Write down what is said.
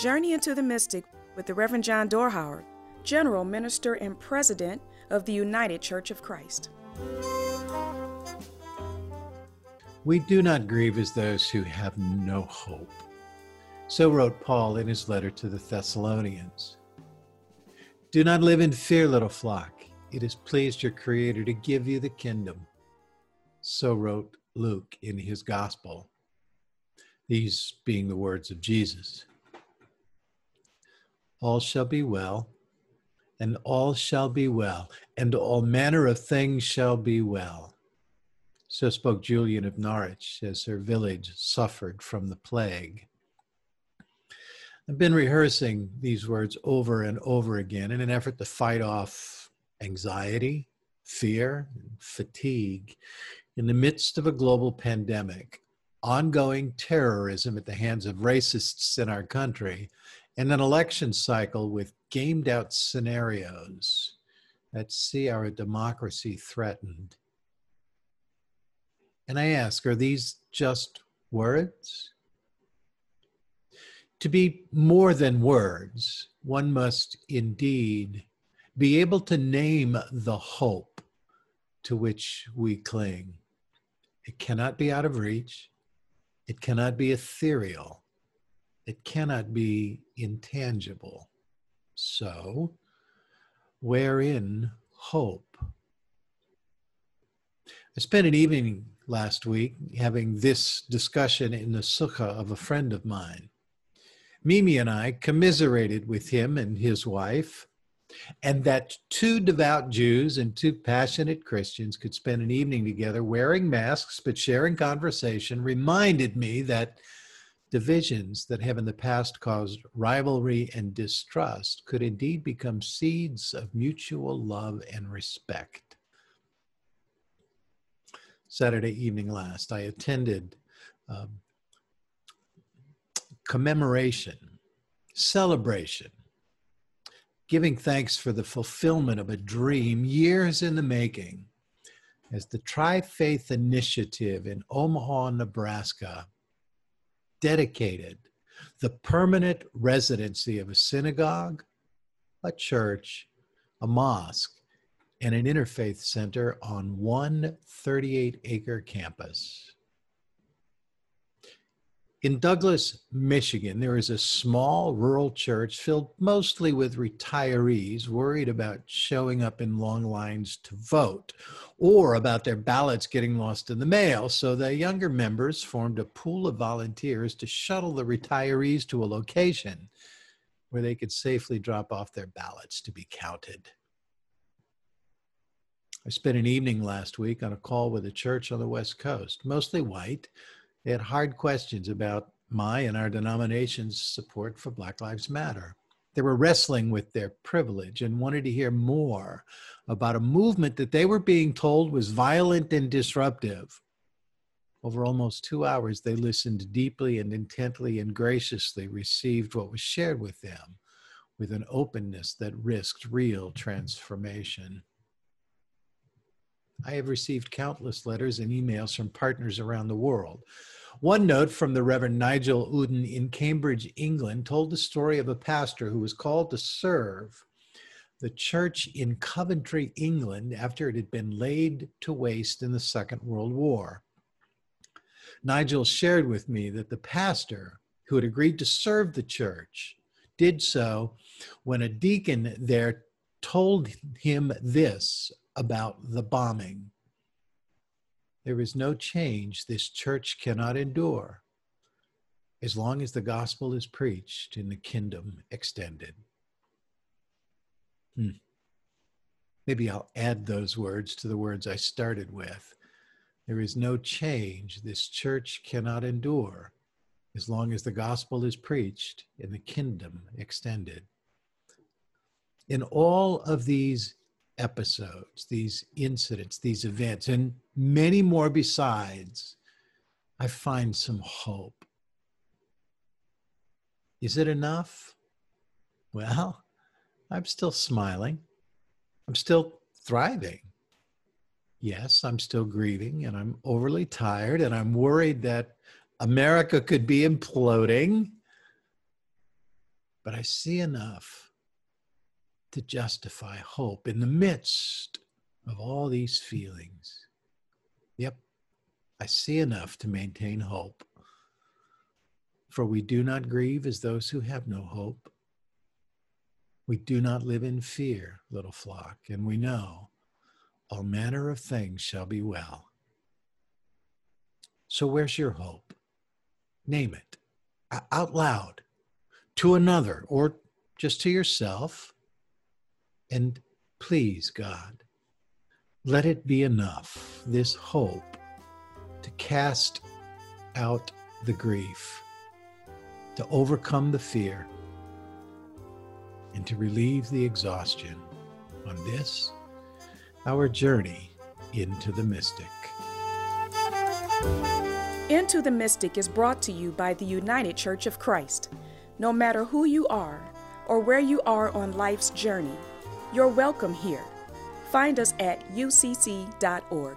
Journey into the Mystic with the Reverend John Dorhauer, General Minister and President of the United Church of Christ. We do not grieve as those who have no hope. So wrote Paul in his letter to the Thessalonians. Do not live in fear, little flock. It has pleased your Creator to give you the kingdom. So wrote Luke in his gospel, these being the words of Jesus. All shall be well, and all shall be well, and all manner of things shall be well. So spoke Julian of Norwich as her village suffered from the plague. I've been rehearsing these words over and over again in an effort to fight off anxiety, fear, fatigue in the midst of a global pandemic, ongoing terrorism at the hands of racists in our country, and an election cycle with gamed out scenarios that see our democracy threatened. And I ask, are these just words? To be more than words, one must indeed be able to name the hope to which we cling. It cannot be out of reach. It cannot be ethereal. It cannot be intangible. So, wherein hope? I spent an evening last week having this discussion in the sukkah of a friend of mine. Mimi and I commiserated with him and his wife and that two devout Jews and two passionate Christians could spend an evening together wearing masks but sharing conversation reminded me that divisions that have in the past caused rivalry and distrust could indeed become seeds of mutual love and respect. Saturday evening last, I attended um, commemoration, celebration giving thanks for the fulfillment of a dream years in the making as the Tri Faith Initiative in Omaha, Nebraska dedicated the permanent residency of a synagogue, a church, a mosque, and an interfaith center on one 38 acre campus. In Douglas, Michigan, there is a small rural church filled mostly with retirees worried about showing up in long lines to vote or about their ballots getting lost in the mail. So the younger members formed a pool of volunteers to shuttle the retirees to a location where they could safely drop off their ballots to be counted. I spent an evening last week on a call with a church on the West Coast, mostly white they had hard questions about my and our denomination's support for Black Lives Matter. They were wrestling with their privilege and wanted to hear more about a movement that they were being told was violent and disruptive. Over almost two hours, they listened deeply and intently and graciously received what was shared with them with an openness that risked real transformation. I have received countless letters and emails from partners around the world. One note from the Reverend Nigel Uden in Cambridge, England, told the story of a pastor who was called to serve the church in Coventry, England, after it had been laid to waste in the Second World War. Nigel shared with me that the pastor who had agreed to serve the church did so when a deacon there told him this about the bombing. There is no change this church cannot endure as long as the gospel is preached and the kingdom extended. Hmm. Maybe I'll add those words to the words I started with. There is no change this church cannot endure as long as the gospel is preached and the kingdom extended. In all of these episodes, these incidents, these events, and many more besides, I find some hope. Is it enough? Well, I'm still smiling. I'm still thriving. Yes, I'm still grieving and I'm overly tired and I'm worried that America could be imploding. but I see enough to justify hope in the midst of all these feelings. Yep, I see enough to maintain hope. For we do not grieve as those who have no hope. We do not live in fear, little flock, and we know all manner of things shall be well. So, where's your hope? Name it out loud to another or just to yourself. And please, God, let it be enough, this hope, to cast out the grief, to overcome the fear, and to relieve the exhaustion on this, our journey into the mystic. Into the Mystic is brought to you by the United Church of Christ. No matter who you are or where you are on life's journey, you're welcome here. Find us at ucc.org.